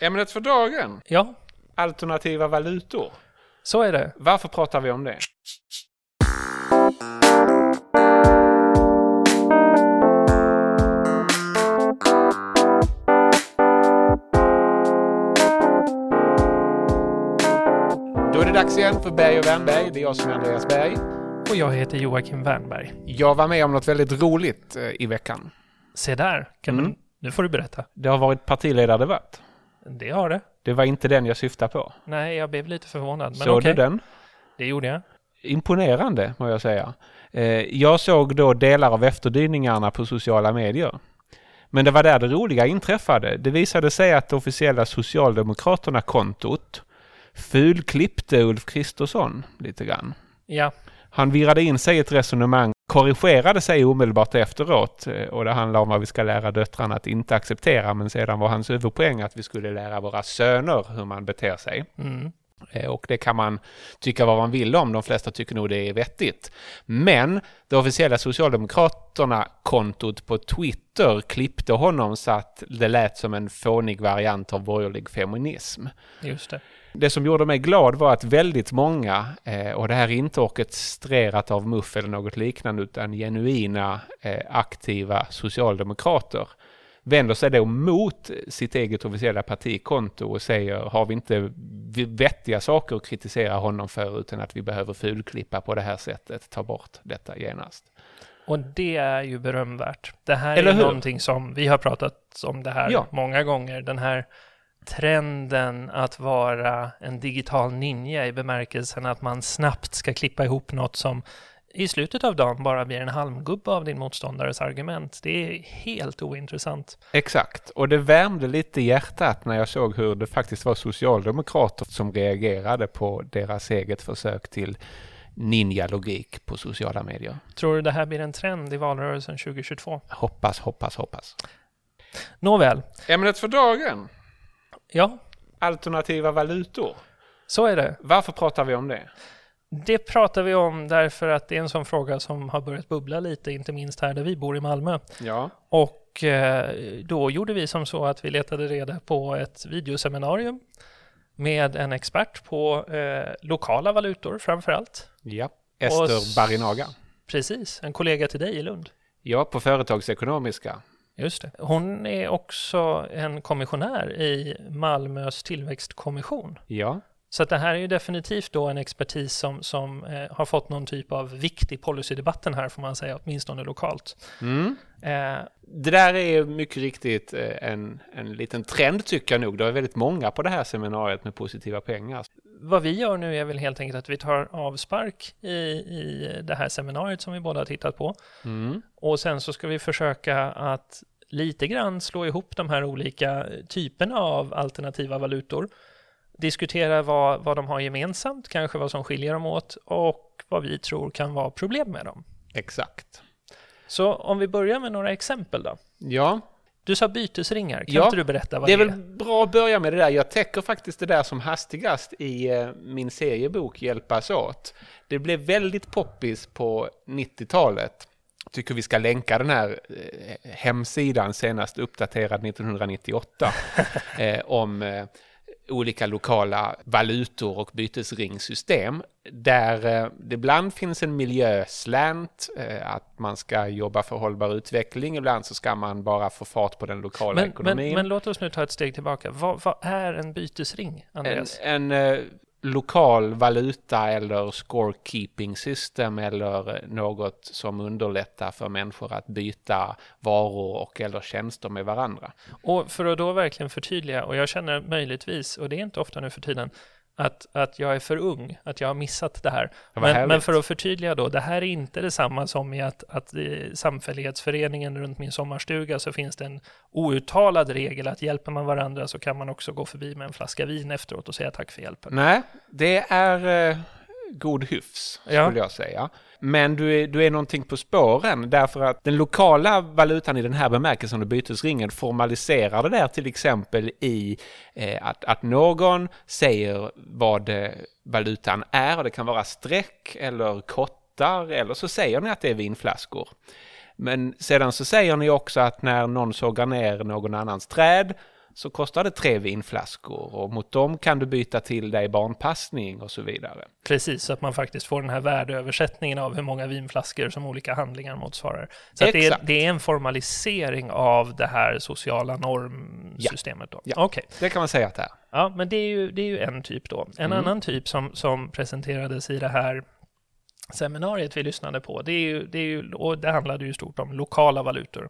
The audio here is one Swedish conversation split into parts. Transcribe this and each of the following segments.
Ämnet för dagen, Ja, alternativa valutor. så är det. Varför pratar vi om det? Då är det dags igen för Berg och Wernberg. Det är jag som är Andreas Berg. Och jag heter Joakim Wernberg. Jag var med om något väldigt roligt eh, i veckan. Se där, kan Mm. du, nu får du berätta. Det har varit partiledardebatt. Det har det. Det var inte den jag syftade på. Nej, jag blev lite förvånad. Men Såg okej, du den? det gjorde jag. imponerande, må jag säga. Eh, Jag såg då delar av efterdyningarna på sociala medier. Men det var där det roliga inträffade. Det visade sig att det officiella Socialdemokraterna-kontot fulklippte Ulf Kristersson lite grann. Ja, Han virade in sig i ett resonemang, korrigerade sig omedelbart efteråt eh, och det handlar om vad vi ska lära döttrarna att inte acceptera men sedan var hans huvudpoäng att vi skulle lära våra söner hur man beter sig. mm. Eh, Och det kan man tycka vad man vill om. De flesta tycker nog det är vettigt. Men det officiella Socialdemokraterna-kontot på Twitter klippte honom så att det lät som en fånig variant av borgerlig feminism. just det. Det som gjorde mig glad var att väldigt många, eh, och det här är inte orkestrerat av MUF eller något liknande, utan genuina eh, aktiva socialdemokrater, vänder sig då mot sitt eget officiella partikonto och säger har vi inte vettiga saker att kritisera honom för utan att vi behöver fulklippa på det här sättet, ta bort detta genast. Och det är ju berömvärt. Det här Eller är hur? någonting som, vi har pratat om det här Ja. många gånger, den här trenden att vara en digital ninja i bemärkelsen att man snabbt ska klippa ihop något som i slutet av dagen bara blir en halmgubbe av din motståndares argument. Det är helt ointressant. Exakt, och det värmde lite hjärtat när jag såg hur det faktiskt var socialdemokrater som reagerade på deras eget försök till ninja-logik på sociala medier. Tror du det här blir en trend i valrörelsen 2022? Hoppas, hoppas, hoppas. Nåväl, Ämnet för dagen, ja, alternativa valutor. så är det. Varför pratar vi om det? Det pratar vi om därför att det är en sån fråga som har börjat bubbla lite, inte minst här där vi bor i Malmö. Ja, Och eh, då gjorde vi som så att vi letade reda på ett videoseminarium med en expert på eh, lokala valutor framför allt. ja. Ester Barinaga. Precis, en kollega till dig i Lund. Ja, på företagsekonomiska. Just det. Hon är också en kommissionär i Malmös tillväxtkommission. Ja, Så det här är ju definitivt då en expertis som, som eh, har fått någon typ av viktig policydebatten här får man säga, åtminstone lokalt. mm. Eh, Det där är mycket riktigt eh, en, en liten trend tycker jag nog. Det var väldigt många på det här seminariet med positiva pengar. Vad vi gör nu är väl helt enkelt att vi tar avspark i, i det här seminariet som vi båda har tittat på. Mm. Och sen så ska vi försöka att lite grann slå ihop de här olika typerna av alternativa valutor. Diskutera vad, vad de har gemensamt, kanske vad som skiljer dem åt och vad vi tror kan vara problem med dem. Exakt. Så om vi börjar med några exempel då. Ja, Du sa bytesringar, kan Ja, inte du berätta vad det det är väl bra att börja med det där. Jag täcker faktiskt det där som hastigast i eh, min seriebok Hjälpas åt. Det blev väldigt poppis på 90-talet. Tycker vi ska länka den här eh, hemsidan senast uppdaterad 1998 eh, om olika lokala valutor och bytesringsystem där eh, det ibland finns en miljöslant, eh, att man ska jobba för hållbar utveckling, ibland så ska man bara få fart på den lokala Men, men, ekonomin. men låt oss nu ta ett steg tillbaka. Vad, vad är en bytesring, en Andreas? en eh, lokal valuta eller scorekeeping system eller något som underlättar för människor att byta varor och eller tjänster med varandra. Och för att då verkligen förtydliga, och jag känner möjligtvis, och det är inte ofta nu för tiden, att, att jag är för ung, att jag har missat det här. vad Men, men för att förtydliga då, det här är inte detsamma som i att, att i samfällighetsföreningen runt min sommarstuga så finns det en outtalad regel att hjälper man varandra så kan man också gå förbi med en flaska vin efteråt och säga tack för hjälpen. Nej, det är eh, god hyfs Ja. skulle jag säga. Men du är, du är någonting på spåren därför att den lokala valutan i den här bemärkelsen och bytesringen formaliserar det där till exempel i eh, att, att någon säger vad eh, valutan är och det kan vara streck eller kottar eller så säger ni att det är vinflaskor. Men sedan så säger ni också att när någon sågar ner någon annans träd så kostar det tre vinflaskor och mot dem kan du byta till dig barnpassning och så vidare. Precis, så att man faktiskt får den här värdeöversättningen av hur många vinflaskor som olika handlingar motsvarar. Så att det, är, det är en formalisering av det här sociala normsystemet. Då. Ja, Okej. det kan man säga att det är. Ja, men det är ju, det är ju en typ då. En Mm. annan typ som, som presenterades i det här seminariet vi lyssnade på, det, är ju, det, är ju, och det handlade ju stort om lokala valutor.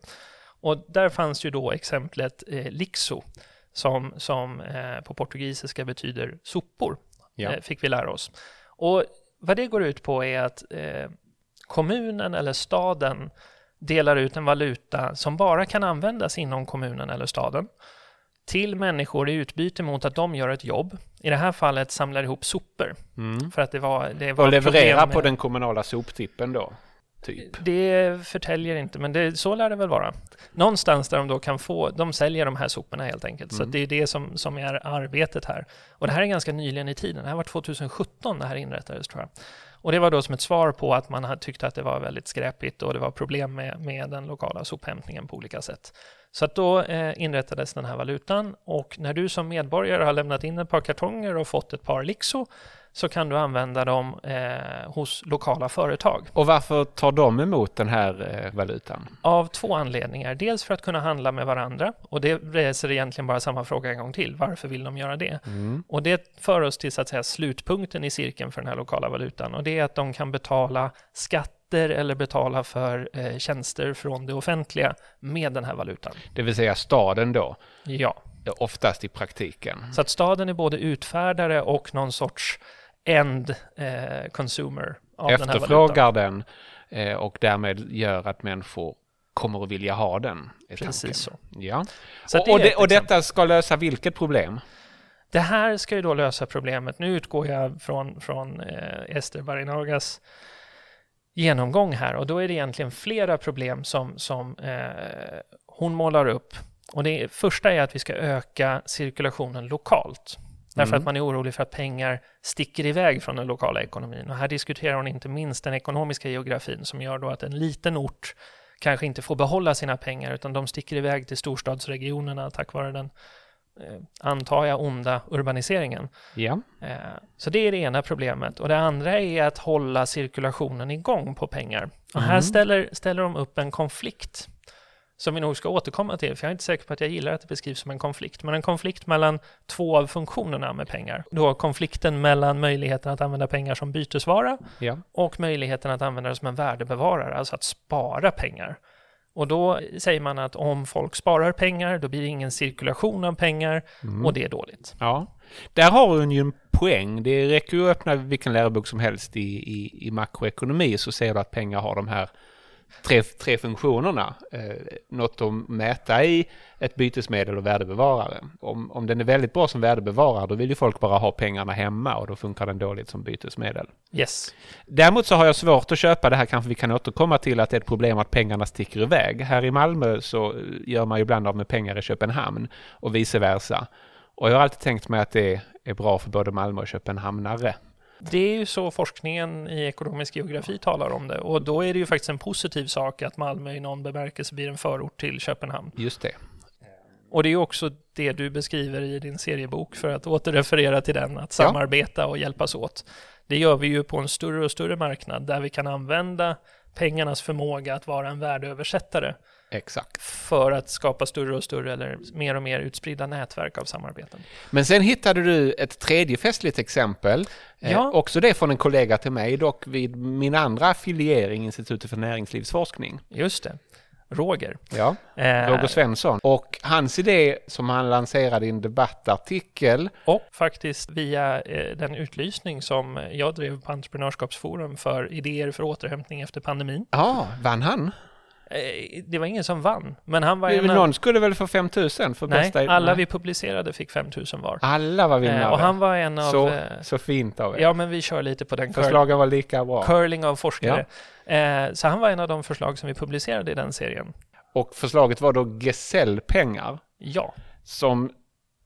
Och där fanns ju då exemplet eh, lixo, som, som eh, på portugisiska betyder sopor, Ja. eh, fick vi lära oss. Och vad det går ut på är att eh, kommunen eller staden delar ut en valuta som bara kan användas inom kommunen eller staden till människor i utbyte mot att de gör ett jobb. I det här fallet samlar ihop sopor. Mm. För att det var, det var Och leverera på den kommunala soptippen då, typ. Det förtäljer inte, men det, så lär det väl vara. Någonstans där de då kan få, de säljer de här soporna helt enkelt. Så Mm. att det är det som, som är arbetet här. Och det här är ganska nyligen i tiden. Det här var 2017 det här inrättades tror jag. Och det var då som ett svar på att man tyckte att det var väldigt skräpigt och det var problem med, med den lokala sophämtningen på olika sätt. Så att då eh, inrättades den här valutan och när du som medborgare har lämnat in ett par kartonger och fått ett par Lixo så kan du använda dem eh, hos lokala företag. Och varför tar de emot den här eh, valutan? Av två anledningar. Dels för att kunna handla med varandra och det reser egentligen bara samma fråga en gång till. Varför vill de göra det? Mm. Och det för oss till så att säga slutpunkten i cirkeln för den här lokala valutan och det är att de kan betala skatter eller betala för eh, tjänster från det offentliga med den här valutan. Det vill säga staden då, Ja, oftast i praktiken. så att staden är både utfärdare och någon sorts end eh, consumer av den. Efterfrågar den eh, och därmed gör att människor kommer att vilja ha den. tanken. Precis så. Ja. så och, och, är det, och detta ska lösa vilket problem? Det här ska ju då lösa problemet. Nu utgår jag från, från eh, Ester Barinagas genomgång här och då är det egentligen flera problem som, som eh, hon målar upp. Och det första är att vi ska öka cirkulationen lokalt. Därför Mm. att man är orolig för att pengar sticker iväg från den lokala ekonomin. Och här diskuterar hon inte minst den ekonomiska geografin som gör då att en liten ort kanske inte får behålla sina pengar utan de sticker iväg till storstadsregionerna tack vare den, eh, antar jag, onda urbaniseringen. Ja. Eh, Så det är det ena problemet. Och det andra är att hålla cirkulationen igång på pengar. Och här Mm. ställer, ställer de upp en konflikt som vi nog ska återkomma till, för jag är inte säker på att jag gillar att det beskrivs som en konflikt, men en konflikt mellan två av funktionerna med pengar. Då konflikten mellan möjligheten att använda pengar som bytesvara ja. och möjligheten att använda det som en värdebevarare, alltså att spara pengar. Och då säger man att om folk sparar pengar, då blir det ingen cirkulation av pengar Mm. och det är dåligt. Ja, där har hon ju en poäng. Det räcker ju att öppna vilken lärobok som helst i, i, i makroekonomi så ser du att pengar har de här tre, tre funktionerna. Eh, något att mäta i, ett bytesmedel och värdebevarare. Om, om den är väldigt bra som värdebevarare då vill ju folk bara ha pengarna hemma och då funkar den dåligt som bytesmedel. Yes. Däremot så har jag svårt att köpa det här, kanske vi kan återkomma till att det är ett problem att pengarna sticker iväg. Här i Malmö så gör man ju ibland av med pengar i Köpenhamn och vice versa. Och jag har alltid tänkt mig att det är bra för både Malmö och Köpenhamnare. Det är ju så forskningen i ekonomisk geografi talar om det och då är det ju faktiskt en positiv sak att Malmö i någon bemärkelse blir en förort till Köpenhamn. Just det. Och det är ju också det du beskriver i din seriebok för att återreferera till den, att samarbeta och hjälpas åt. Det gör vi ju på en större och större marknad där vi kan använda pengarnas förmåga att vara en värdeöversättare Exakt. för att skapa större och större eller mer och mer utspridda nätverk av samarbeten. Men sen hittade du ett tredje festligt exempel. Eh, Ja. också det från en kollega till mig, dock vid min andra affiliering, Institutet för näringslivsforskning. Just det. Roger. Ja. Eh, Roger Svensson. Och hans idé som han lanserade i en debattartikel Och faktiskt via eh, den utlysning som jag drev på Entreprenörskapsforum för idéer för återhämtning efter pandemin. Ja, vann han? Eh, det var ingen som vann, men han var en. Någon skulle väl få 5 000 för Nej, bästa... alla vi publicerade fick 5000 var. Alla var vinnare. Eh, och han var en av... så, eh, så fint av er. ja, men vi kör lite på den Förslagen var lika bra. curling av forskare. Eh, så han var en av de förslag som vi publicerade i den serien. Och förslaget var då gesellpengar Ja, som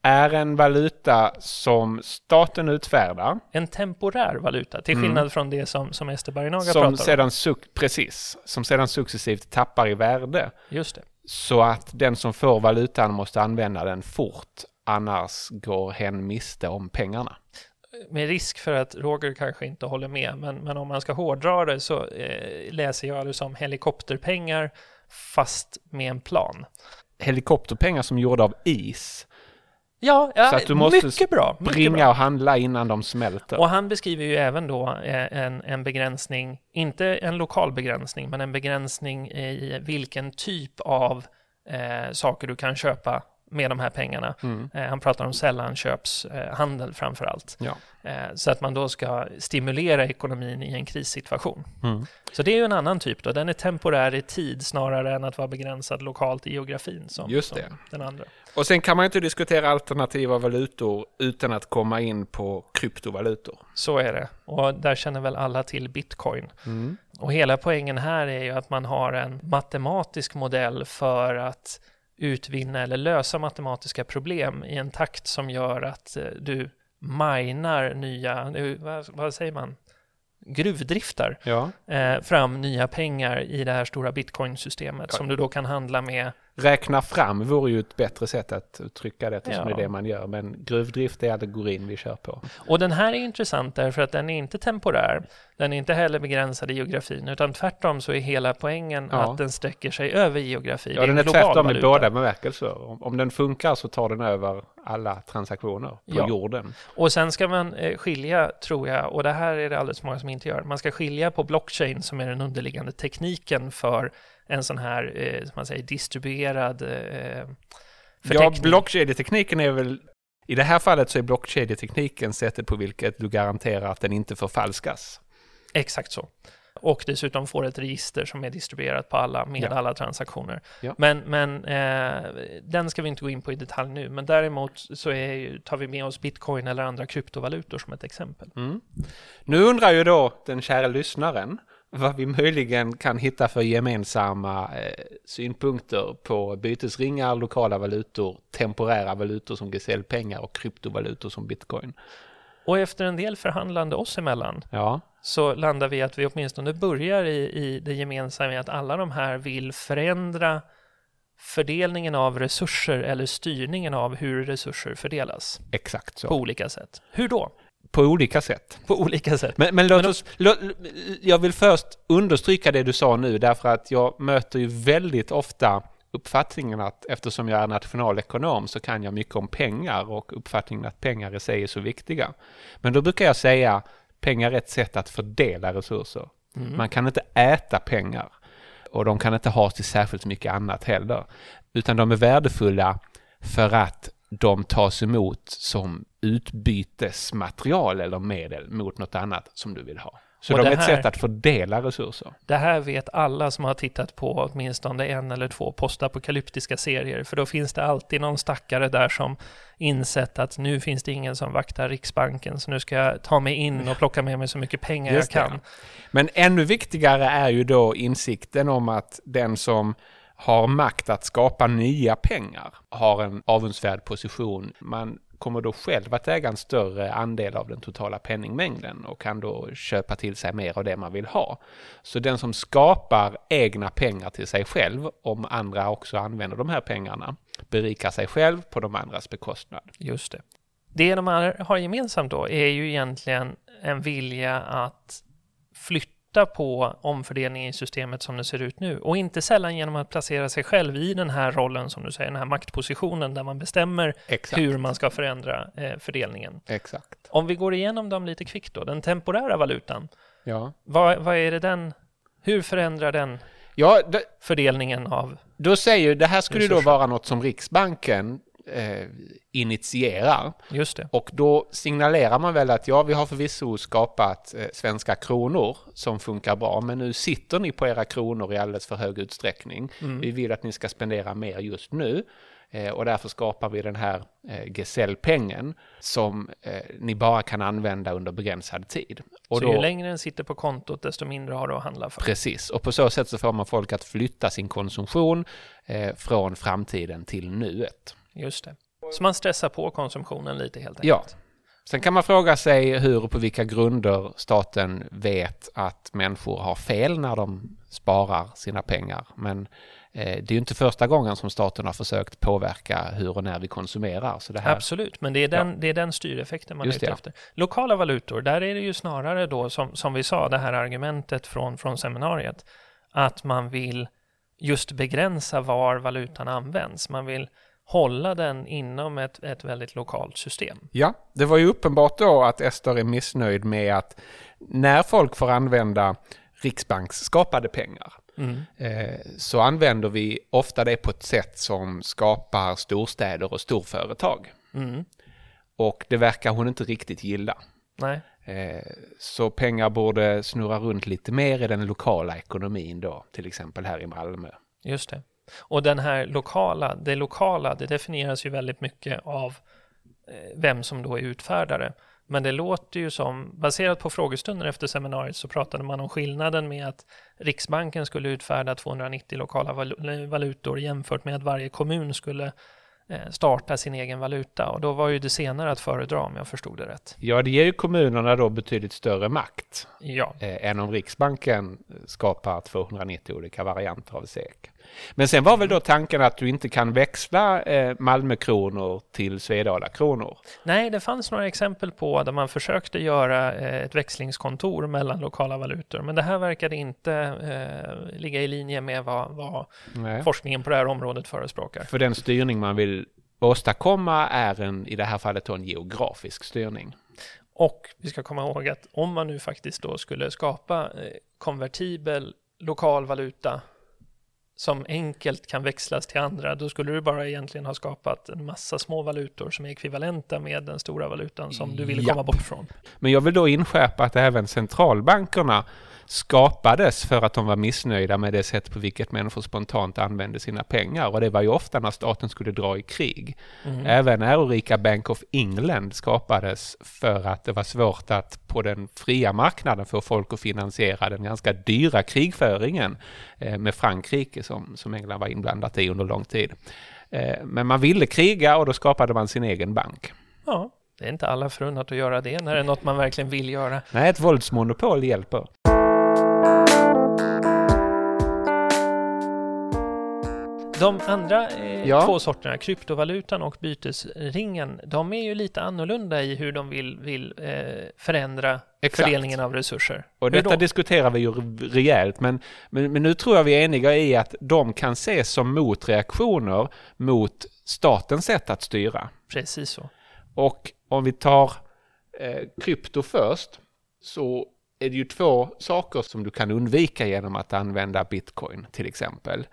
är en valuta som staten utfärdar. en temporär valuta, till Mm. skillnad från det som, som Ester Barinaga Som pratar om. sedan, suc- precis, som sedan successivt tappar i värde. Just det. så att den som får valutan måste använda den fort, annars går hen miste om pengarna. Med risk för att Roger kanske inte håller med, men, men om man ska hårdra det så eh, läser jag det som helikopterpengar fast med en plan. Helikopterpengar som gjorda av is. Ja, ja Så att du måste mycket bra. Mycket Springa bra. och handla innan de smälter. Och han beskriver ju även då eh, en, en begränsning, inte en lokal begränsning, men en begränsning i vilken typ av eh, saker du kan köpa med de här pengarna. Mm. Eh, han pratar om sällanköpshandel framför allt. Ja. Eh, så att man då ska stimulera ekonomin i en krissituation. Mm. Så det är ju en annan typ då. Den är temporär i tid snarare än att vara begränsad lokalt i geografin som, Just som det. den andra. Och sen kan man inte diskutera alternativa valutor utan att komma in på kryptovalutor. Så är det. Och där känner väl alla till bitcoin. Mm. Och hela poängen här är ju att man har en matematisk modell för att utvinna eller lösa matematiska problem i en takt som gör att eh, du minar nya, vad säger man, gruvdriftar Ja. eh, fram nya pengar i det här stora bitcoin-systemet Ja. som du då kan handla med. Räkna fram vore ju ett bättre sätt att uttrycka det eftersom Ja. det är det man gör. Men gruvdrift är allegorin vi kör på. Och den här är intressant därför att den är inte temporär. Den är inte heller begränsad i geografin utan tvärtom så är hela poängen Ja. att den sträcker sig över geografi. Ja, den är tvärtom i båda bemärkelser. Om, om den funkar så tar den över alla transaktioner på Ja. jorden. Och sen ska man eh, skilja, tror jag, och det här är det alldeles många som inte gör, man ska skilja på blockchain som är den underliggande tekniken för en sån här, eh, som man säger, distribuerad eh, Ja, förteckning. blockkedjetekniken är väl... I det här fallet så är blockkedjetekniken sättet på vilket du garanterar att den inte förfalskas. Exakt så. Och dessutom får ett register som är distribuerat på alla med Ja. alla transaktioner. Ja. Men, men eh, den ska vi inte gå in på i detalj nu. Men däremot så är, tar vi med oss bitcoin eller andra kryptovalutor som ett exempel. Mm. Nu undrar ju då den kära lyssnaren vad vi möjligen kan hitta för gemensamma eh, synpunkter på bytesringar, lokala valutor, temporära valutor som gesellpengar och kryptovalutor som bitcoin. Och efter en del förhandlande oss emellan Ja, så landar vi att vi åtminstone börjar i, i det gemensamma i att alla de här vill förändra fördelningen av resurser eller styrningen av hur resurser fördelas exakt så. på olika sätt. Hur då? På olika sätt. På olika sätt. Men, men låt oss, lå, jag vill först understryka det du sa nu därför att jag möter ju väldigt ofta uppfattningen att eftersom jag är nationalekonom så kan jag mycket om pengar och uppfattningen att pengar i sig är så viktiga. Men då brukar jag säga pengar är ett sätt att fördela resurser. Mm. Man kan inte äta pengar och de kan inte ha till särskilt mycket annat heller. Utan de är värdefulla för att de tas emot som utbytesmaterial eller medel mot något annat som du vill ha. Så Och de det är ett sätt att fördela resurser. Det här vet alla som har tittat på åtminstone en eller två postapokalyptiska serier, för då finns det alltid någon stackare där som insett att nu finns det ingen som vaktar Riksbanken, så nu ska jag ta mig in och plocka med mig så mycket pengar Just jag det. kan. Men ännu viktigare är ju då insikten om att den som har makt att skapa nya pengar har en avundsvärd position. Man kommer då själv att äga en större andel av den totala penningmängden och kan då köpa till sig mer av det man vill ha. Så den som skapar egna pengar till sig själv, om andra också använder de här pengarna, berikar sig själv på de andras bekostnad. Just det. Det de har gemensamt då är ju egentligen en vilja att flytta på omfördelningen i systemet som det ser ut nu. Och inte sällan genom att placera sig själv i den här rollen, som du säger, den här maktpositionen där man bestämmer Exakt. hur man ska förändra eh, fördelningen. Exakt. Om vi går igenom dem lite kvickt då, den temporära valutan, Ja. vad, vad är det den, hur förändrar den Ja, det, fördelningen av, Då säger det här skulle då Resurser. vara något som Riksbanken eh, initierar. just det, Och då signalerar man väl att ja, vi har förvisso skapat eh, svenska kronor som funkar bra, men nu sitter ni på era kronor i alldeles för hög utsträckning. Mm. Vi vill att ni ska spendera mer just nu. Eh, och därför skapar vi den här eh, gesellpengen som eh, ni bara kan använda under begränsad tid. Och så ju längre den sitter på kontot, desto mindre har du att handla för. Precis, och på så sätt så får man folk att flytta sin konsumtion eh, från framtiden till nuet. Just det. Så man stressar på konsumtionen lite helt enkelt. Ja. Sen kan man fråga sig hur och på vilka grunder staten vet att människor har fel när de sparar sina pengar. Men eh, det är ju inte första gången som staten har försökt påverka hur och när vi konsumerar. Så det här, Absolut, men det är den, ja. det är den styreffekten man ute efter. Lokala valutor, där är det ju snarare då som, som vi sa, det här argumentet från, från seminariet, att man vill just begränsa var valutan används. Man vill hålla den inom ett, ett väldigt lokalt system. Ja, det var ju uppenbart då att Ester är missnöjd med att när folk får använda Riksbanks skapade pengar mm. eh, så använder vi ofta det på ett sätt som skapar storstäder och storföretag. Mm. Och det verkar hon inte riktigt gilla. Nej. Eh, så pengar borde snurra runt lite mer i den lokala ekonomin då, till exempel här i Malmö. Just det. Och den här lokala, det lokala, det definieras ju väldigt mycket av eh, vem som då är utfärdare. Men det låter ju som, baserat på frågestunden efter seminariet så pratade man om skillnaden med att Riksbanken skulle utfärda 290 lokala valutor jämfört med att varje kommun skulle Eh, starta sin egen valuta och då var ju det senare att föredra om jag förstod det rätt. Ja, det ger ju kommunerna då betydligt större makt ja. eh, än om Riksbanken skapar 290 olika varianter av SEK. Men sen var väl då tanken att du inte kan växla eh, Malmökronor till Svedala-kronor? Nej, det fanns några exempel på där man försökte göra eh, ett växlingskontor mellan lokala valutor, men det här verkade inte eh, ligga i linje med vad, vad forskningen på det här området förespråkar. För den styrning man vill åstadkomma är en, i det här fallet en geografisk styrning. Och vi ska komma ihåg att om man nu faktiskt då skulle skapa eh, konvertibel lokal valuta som enkelt kan växlas till andra, då skulle du bara egentligen ha skapat en massa små valutor som är ekvivalenta med den stora valutan som du ville komma bort från. Men jag vill då inskärpa att även centralbankerna skapades för att de var missnöjda med det sätt på vilket människor spontant använde sina pengar. Och det var ju ofta när staten skulle dra i krig. Mm. Även ärorika Bank of England skapades för att det var svårt att på den fria marknaden få folk att finansiera den ganska dyra krigföringen eh, med Frankrike som, som England var inblandat i under lång tid. Eh, men man ville kriga och då skapade man sin egen bank. Ja, det är inte alla förunnat att göra det när det är något man verkligen vill göra. Nej, ett våldsmonopol hjälper. De andra eh, ja. två sorterna, kryptovalutan och bytesringen, de är ju lite annorlunda i hur de vill, vill eh, förändra Exakt. fördelningen av resurser. Och hur detta då? diskuterar vi ju rejält, men, men, men, nu tror jag vi är eniga i att de kan ses som motreaktioner mot statens sätt att styra. Precis så. Och om vi tar eh, krypto först, så är det ju två saker som du kan undvika genom att använda bitcoin till exempel.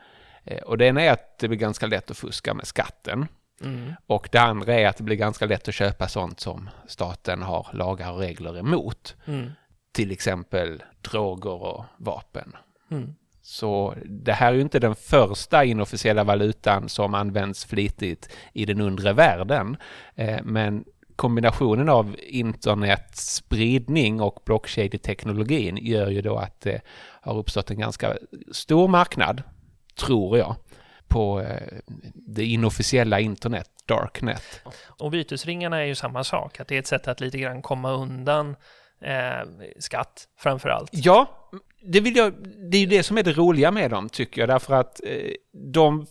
Eh, och det ena är att det blir ganska lätt att fuska med skatten. Mm. Och det andra är att det blir ganska lätt att köpa sånt som staten har lagar och regler emot. Mm. Till exempel droger och vapen. Mm. Så det här är ju inte den första inofficiella valutan som används flitigt i den undre världen. Eh, men kombinationen av internetspridning och blockkedjeteknologin gör ju då att det har uppstått en ganska stor marknad tror jag, på eh, det inofficiella internet, darknet. Och bytesringarna är ju samma sak, att det är ett sätt att lite grann komma undan eh, skatt framför allt. Ja, det, vill jag, det är ju det som är det roliga med dem, tycker jag, därför att eh, de,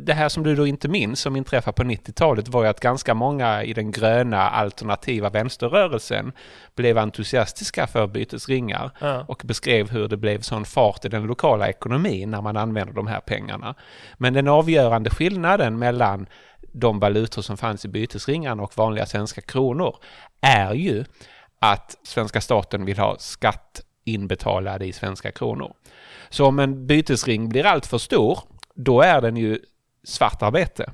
det här som du då inte minns, som inträffade på 90-talet, var ju att ganska många i den gröna alternativa vänsterrörelsen blev entusiastiska för bytesringar ja. och beskrev hur det blev sån fart i den lokala ekonomin när man använder de här pengarna. Men den avgörande skillnaden mellan de valutor som fanns i bytesringarna och vanliga svenska kronor är ju att svenska staten vill ha skatt inbetalade i svenska kronor. Så om en bytesring blir alltför stor, då är den ju svartarbete.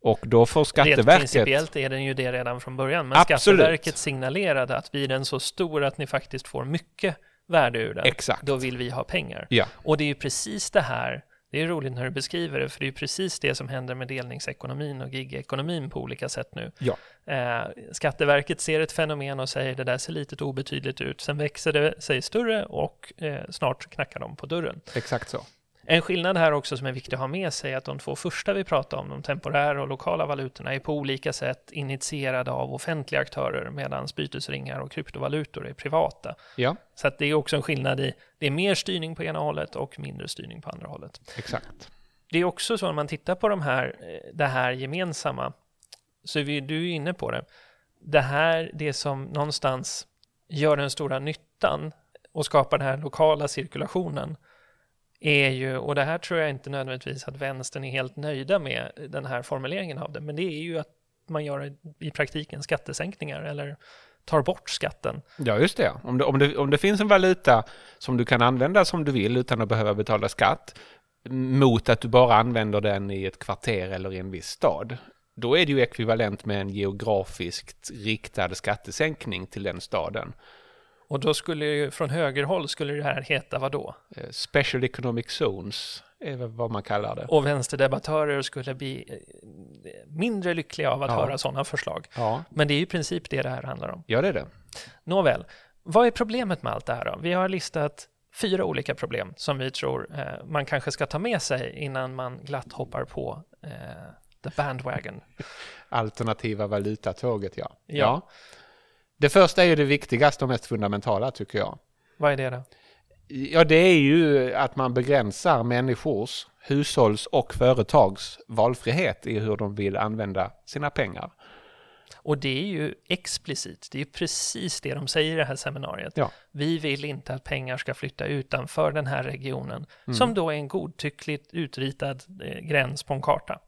Och då får Skatteverket... Rent principiellt är den ju det redan från början, men Absolut. Skatteverket signalerade att blir den så stor att ni faktiskt får mycket värde ur den, Exakt. då vill vi ha pengar. Ja. Och det är ju precis det här det är roligt när du beskriver det, för det är precis det som händer med delningsekonomin och gigekonomin på olika sätt nu. Ja. Eh, Skatteverket ser ett fenomen och säger det där ser litet obetydligt ut. Sen växer det sig större och eh, snart knackar de på dörren. Exakt så. En skillnad här också som är viktig att ha med sig är att de två första vi pratade om, de temporära och lokala valutorna, är på olika sätt initierade av offentliga aktörer medan bytesringar och kryptovalutor är privata. Ja. Så det är också en skillnad i, det är mer styrning på ena hållet och mindre styrning på andra hållet. Exakt. Det är också så när man tittar på de här, eh, det här gemensamma, så är vi, du är inne på det. Det här, det som någonstans gör den stora nyttan och skapar den här lokala cirkulationen är ju, och det här tror jag inte nödvändigtvis att vänstern är helt nöjda med den här formuleringen av det, men det är ju att man gör i praktiken skattesänkningar eller tar bort skatten. Ja, just det. Om det, om det. om det finns en valuta som du kan använda som du vill utan att behöva betala skatt mot att du bara använder den i ett kvarter eller i en viss stad. Då är det ju ekvivalent med en geografiskt riktad skattesänkning till den staden. Och då skulle ju från högerhåll skulle det här heta vad då? Eh, special Economic Zones är vad man kallar det. Och vänsterdebattörer skulle bli eh, mindre lyckliga av att ja. höra sådana förslag. Ja. Men det är ju i princip det det här handlar om. Ja, det är det. Nåväl, vad är problemet med allt det här då? Vi har listat fyra olika problem som vi tror eh, man kanske ska ta med sig innan man glatt hoppar på eh, the bandwagon. Alternativa valutatåget, ja. ja. ja. Det första är ju det viktigaste och mest fundamentala tycker jag. Vad är det då? Ja, det är ju att man begränsar människors, hushålls och företags valfrihet i hur de vill använda sina pengar. Och det är ju explicit, det är precis det de säger i det här seminariet. Ja. Vi vill inte att pengar ska flytta utanför den här regionen, mm. som då är en godtyckligt utritad eh, gräns på en karta.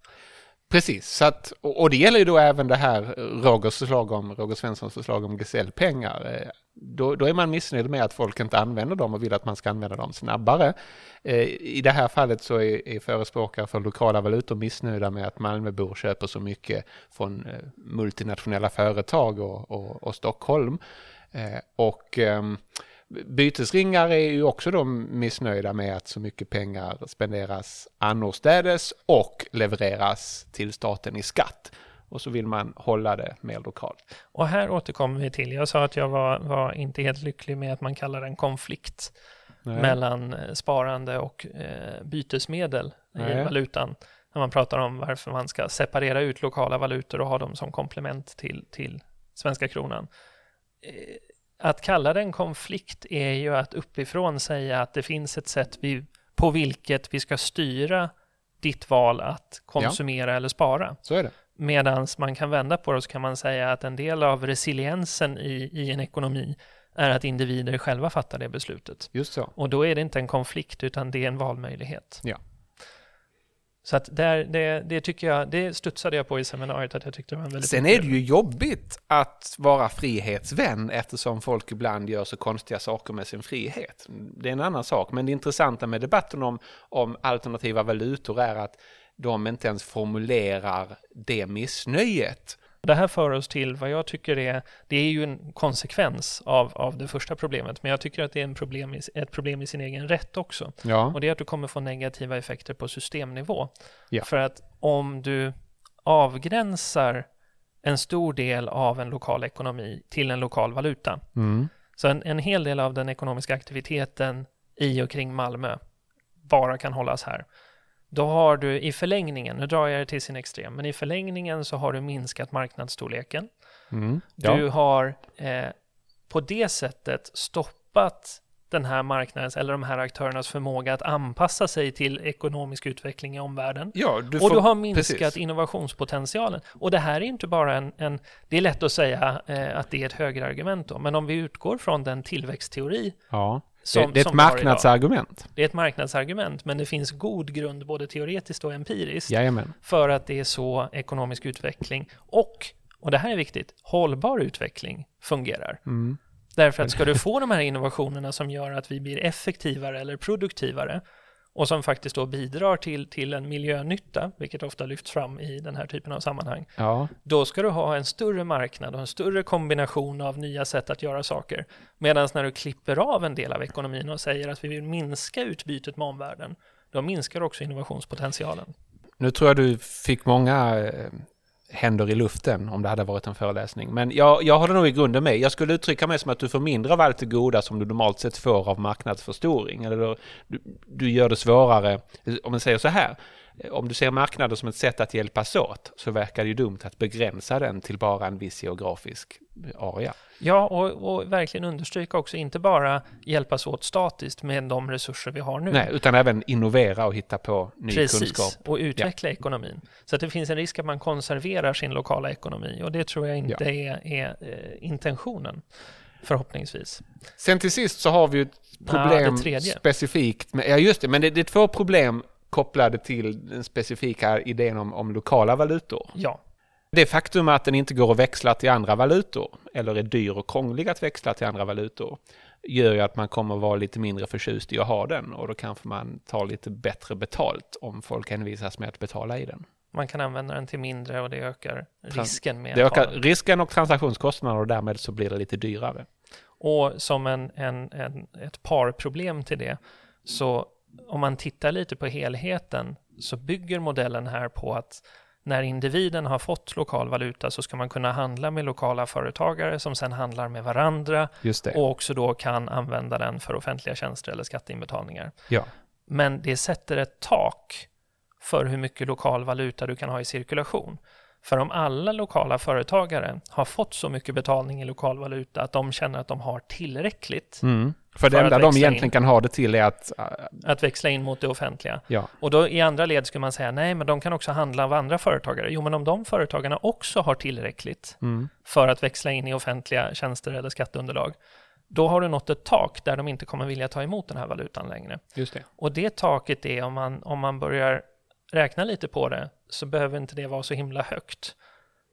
Precis, så att, och det gäller ju då även det här Rogers förslag om, Roger Svenssons förslag om gesällpengar. Eh, då, då är man missnöjd med att folk inte använder dem och vill att man ska använda dem snabbare. Eh, I det här fallet så är, är förespråkare för lokala valutor missnöjda med att Malmöbor köper så mycket från eh, multinationella företag och, och, och Stockholm. Och ehm, Bytesringar är ju också de missnöjda med att så mycket pengar spenderas annorstädes och levereras till staten i skatt. Och så vill man hålla det mer lokalt. Och här återkommer vi till, jag sa att jag var, var inte helt lycklig med att man kallar det en konflikt Nej. mellan eh, sparande och eh, bytesmedel Nej. i valutan. När man pratar om varför man ska separera ut lokala valutor och ha dem som komplement till, till svenska kronan. Att kalla det en konflikt är ju att uppifrån säga att det finns ett sätt vi, på vilket vi ska styra ditt val att konsumera ja. eller spara. Så är det. Medan man kan vända på det så kan man säga att en del av resiliensen i, i en ekonomi är att individer själva fattar det beslutet. Just så. Och då är det inte en konflikt utan det är en valmöjlighet. Ja. Så att där, det, det tycker jag, det studsade jag på i seminariet att jag tyckte det var en väldigt Sen är det ju jobbigt att vara frihetsvän eftersom folk ibland gör så konstiga saker med sin frihet. Det är en annan sak, men det intressanta med debatten om, om alternativa valutor är att de inte ens formulerar det missnöjet. Det här för oss till vad jag tycker är, det är ju en konsekvens av, av det första problemet, men jag tycker att det är en problem i, ett problem i sin egen rätt också. Ja. Och det är att du kommer få negativa effekter på systemnivå. Ja. För att om du avgränsar en stor del av en lokal ekonomi till en lokal valuta, mm. så en, en hel del av den ekonomiska aktiviteten i och kring Malmö bara kan hållas här då har du i förlängningen, nu drar jag det till sin extrem, men i förlängningen så har du minskat marknadsstorleken. Mm, ja. Du har eh, på det sättet stoppat den här marknadens eller de här aktörernas förmåga att anpassa sig till ekonomisk utveckling i omvärlden. Ja, du får, och du har minskat precis. innovationspotentialen. Och det här är inte bara en, en det är lätt att säga eh, att det är ett högerargument då, men om vi utgår från den tillväxtteori ja. Som, det, är ett marknadsargument. Det är ett marknadsargument, men det finns god grund både teoretiskt och empiriskt Jajamän. för att det är så ekonomisk utveckling och, och det här är viktigt, hållbar utveckling fungerar. Mm. Därför att ska du få de här innovationerna som gör att vi blir effektivare eller produktivare och som faktiskt då bidrar till, till en miljönytta, vilket ofta lyfts fram i den här typen av sammanhang, ja. då ska du ha en större marknad och en större kombination av nya sätt att göra saker. Medan när du klipper av en del av ekonomin och säger att vi vill minska utbytet med omvärlden, då minskar också innovationspotentialen. Nu tror jag du fick många eh, händer i luften om det hade varit en föreläsning. Men jag, jag håller nog i grunden med. Jag skulle uttrycka mig som att du får mindre av allt det goda som du normalt sett får av marknadsförstoring. Eller du, du gör det svårare, om man säger så här eh, om du ser marknader som ett sätt att hjälpas åt så verkar det ju dumt att begränsa den till bara en viss geografisk area. Ja, och, och, verkligen understryka också, inte bara hjälpas åt statiskt med de resurser vi har nu. Nej, utan även innovera och hitta på ny Precis, kunskap. och utveckla ja. ekonomin. Så att det finns en risk att man konserverar sin lokala ekonomi och det tror jag inte ja. är, är eh, intentionen, förhoppningsvis. Sen till sist så har vi ett problem ja, specifikt, med, ja just det, men det, det är två problem kopplade till den specifika idén om, om lokala valutor. Ja. Det faktum att den inte går att växla till andra valutor eller är dyr och krånglig att växla till andra valutor gör ju att man kommer vara lite mindre förtjust i att ha den och då kanske man tar lite bättre betalt om folk envisas med att betala i den. Man kan använda den till mindre och det ökar risken med Det ökar risken och transaktionskostnader och därmed så blir det lite dyrare. Och som en, en, en, ett parproblem till det, så om man tittar lite på helheten så bygger modellen här på att när individen har fått lokal valuta så ska man kunna handla med lokala företagare som sedan handlar med varandra och också då kan använda den för offentliga tjänster eller skatteinbetalningar. Ja. Men det sätter ett tak för hur mycket lokal valuta du kan ha i cirkulation. För om alla lokala företagare har fått så mycket betalning i lokal valuta att de känner att de har tillräckligt. Mm. För det enda de egentligen in, kan ha det till är att... Uh, att växla in mot det offentliga. Ja. Och då i andra led skulle man säga, nej men de kan också handla av andra företagare. Jo men om de företagarna också har tillräckligt mm. för att växla in i offentliga tjänster eller skatteunderlag, då har du nått ett tak där de inte kommer vilja ta emot den här valutan längre. Just det. Och det taket är om man, om man börjar räkna lite på det så behöver inte det vara så himla högt.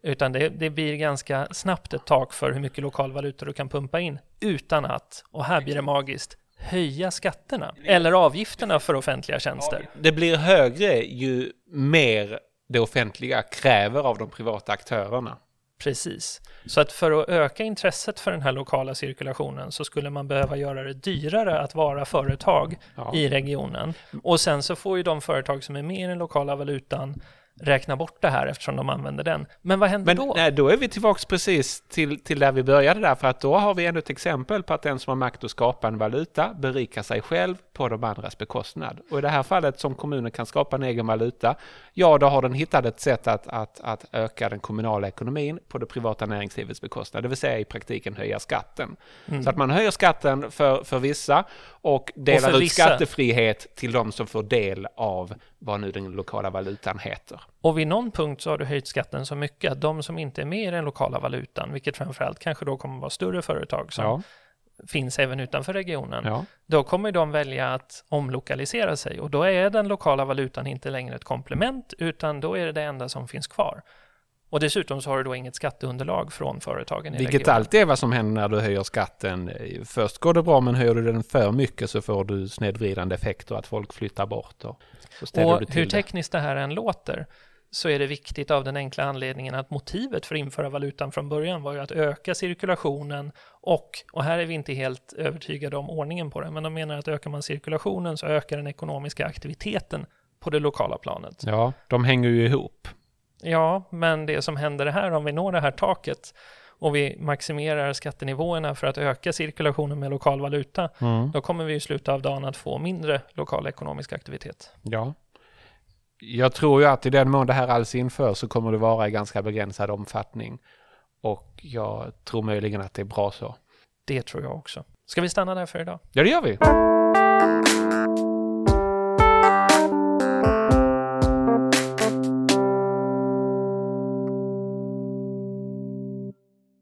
Utan det, det blir ganska snabbt ett tak för hur mycket lokalvaluta du kan pumpa in utan att, och här blir det magiskt, höja skatterna eller avgifterna för offentliga tjänster. Det blir högre ju mer det offentliga kräver av de privata aktörerna. Precis. Så att för att öka intresset för den här lokala cirkulationen så skulle man behöva göra det dyrare att vara företag ja. i regionen. Och sen så får ju de företag som är med i den lokala valutan räkna bort det här eftersom de använder den. Men vad händer Men, då? Nej, då är vi tillbaka precis till, till där vi började där, för att då har vi ännu ett exempel på att den som har makt att skapa en valuta berikar sig själv på de andras bekostnad. Och i det här fallet som kommunen kan skapa en egen valuta, ja då har den hittat ett sätt att, att, att öka den kommunala ekonomin på det privata näringslivets bekostnad, det vill säga i praktiken höja skatten. Mm. Så att man höjer skatten för, för vissa och delar och ut vissa... skattefrihet till de som får del av vad nu den lokala valutan heter. Och vid någon punkt så har du höjt skatten så mycket att de som inte är med i den lokala valutan, vilket framförallt kanske då kommer att vara större företag som ja. finns även utanför regionen, ja. då kommer de välja att omlokalisera sig och då är den lokala valutan inte längre ett komplement utan då är det det enda som finns kvar. Och dessutom så har du då inget skatteunderlag från företagen i Vilket regionen. alltid är vad som händer när du höjer skatten. Först går det bra men höjer du den för mycket så får du snedvridande effekter att folk flyttar bort. Och, och hur tekniskt det här än låter så är det viktigt av den enkla anledningen att motivet för att införa valutan från början var ju att öka cirkulationen och, och här är vi inte helt övertygade om ordningen på det, men de menar att ökar man cirkulationen så ökar den ekonomiska aktiviteten på det lokala planet. Ja, de hänger ju ihop. Ja, men det som händer här om vi når det här taket och vi maximerar skattenivåerna för att öka cirkulationen med lokal valuta, mm. då kommer vi i slutet av dagen att få mindre lokal ekonomisk aktivitet. Ja. Jag tror ju att i den mån det här alls införs så kommer det vara i ganska begränsad omfattning. Och jag tror möjligen att det är bra så. Det tror jag också. Ska vi stanna där för idag? Ja, det gör vi.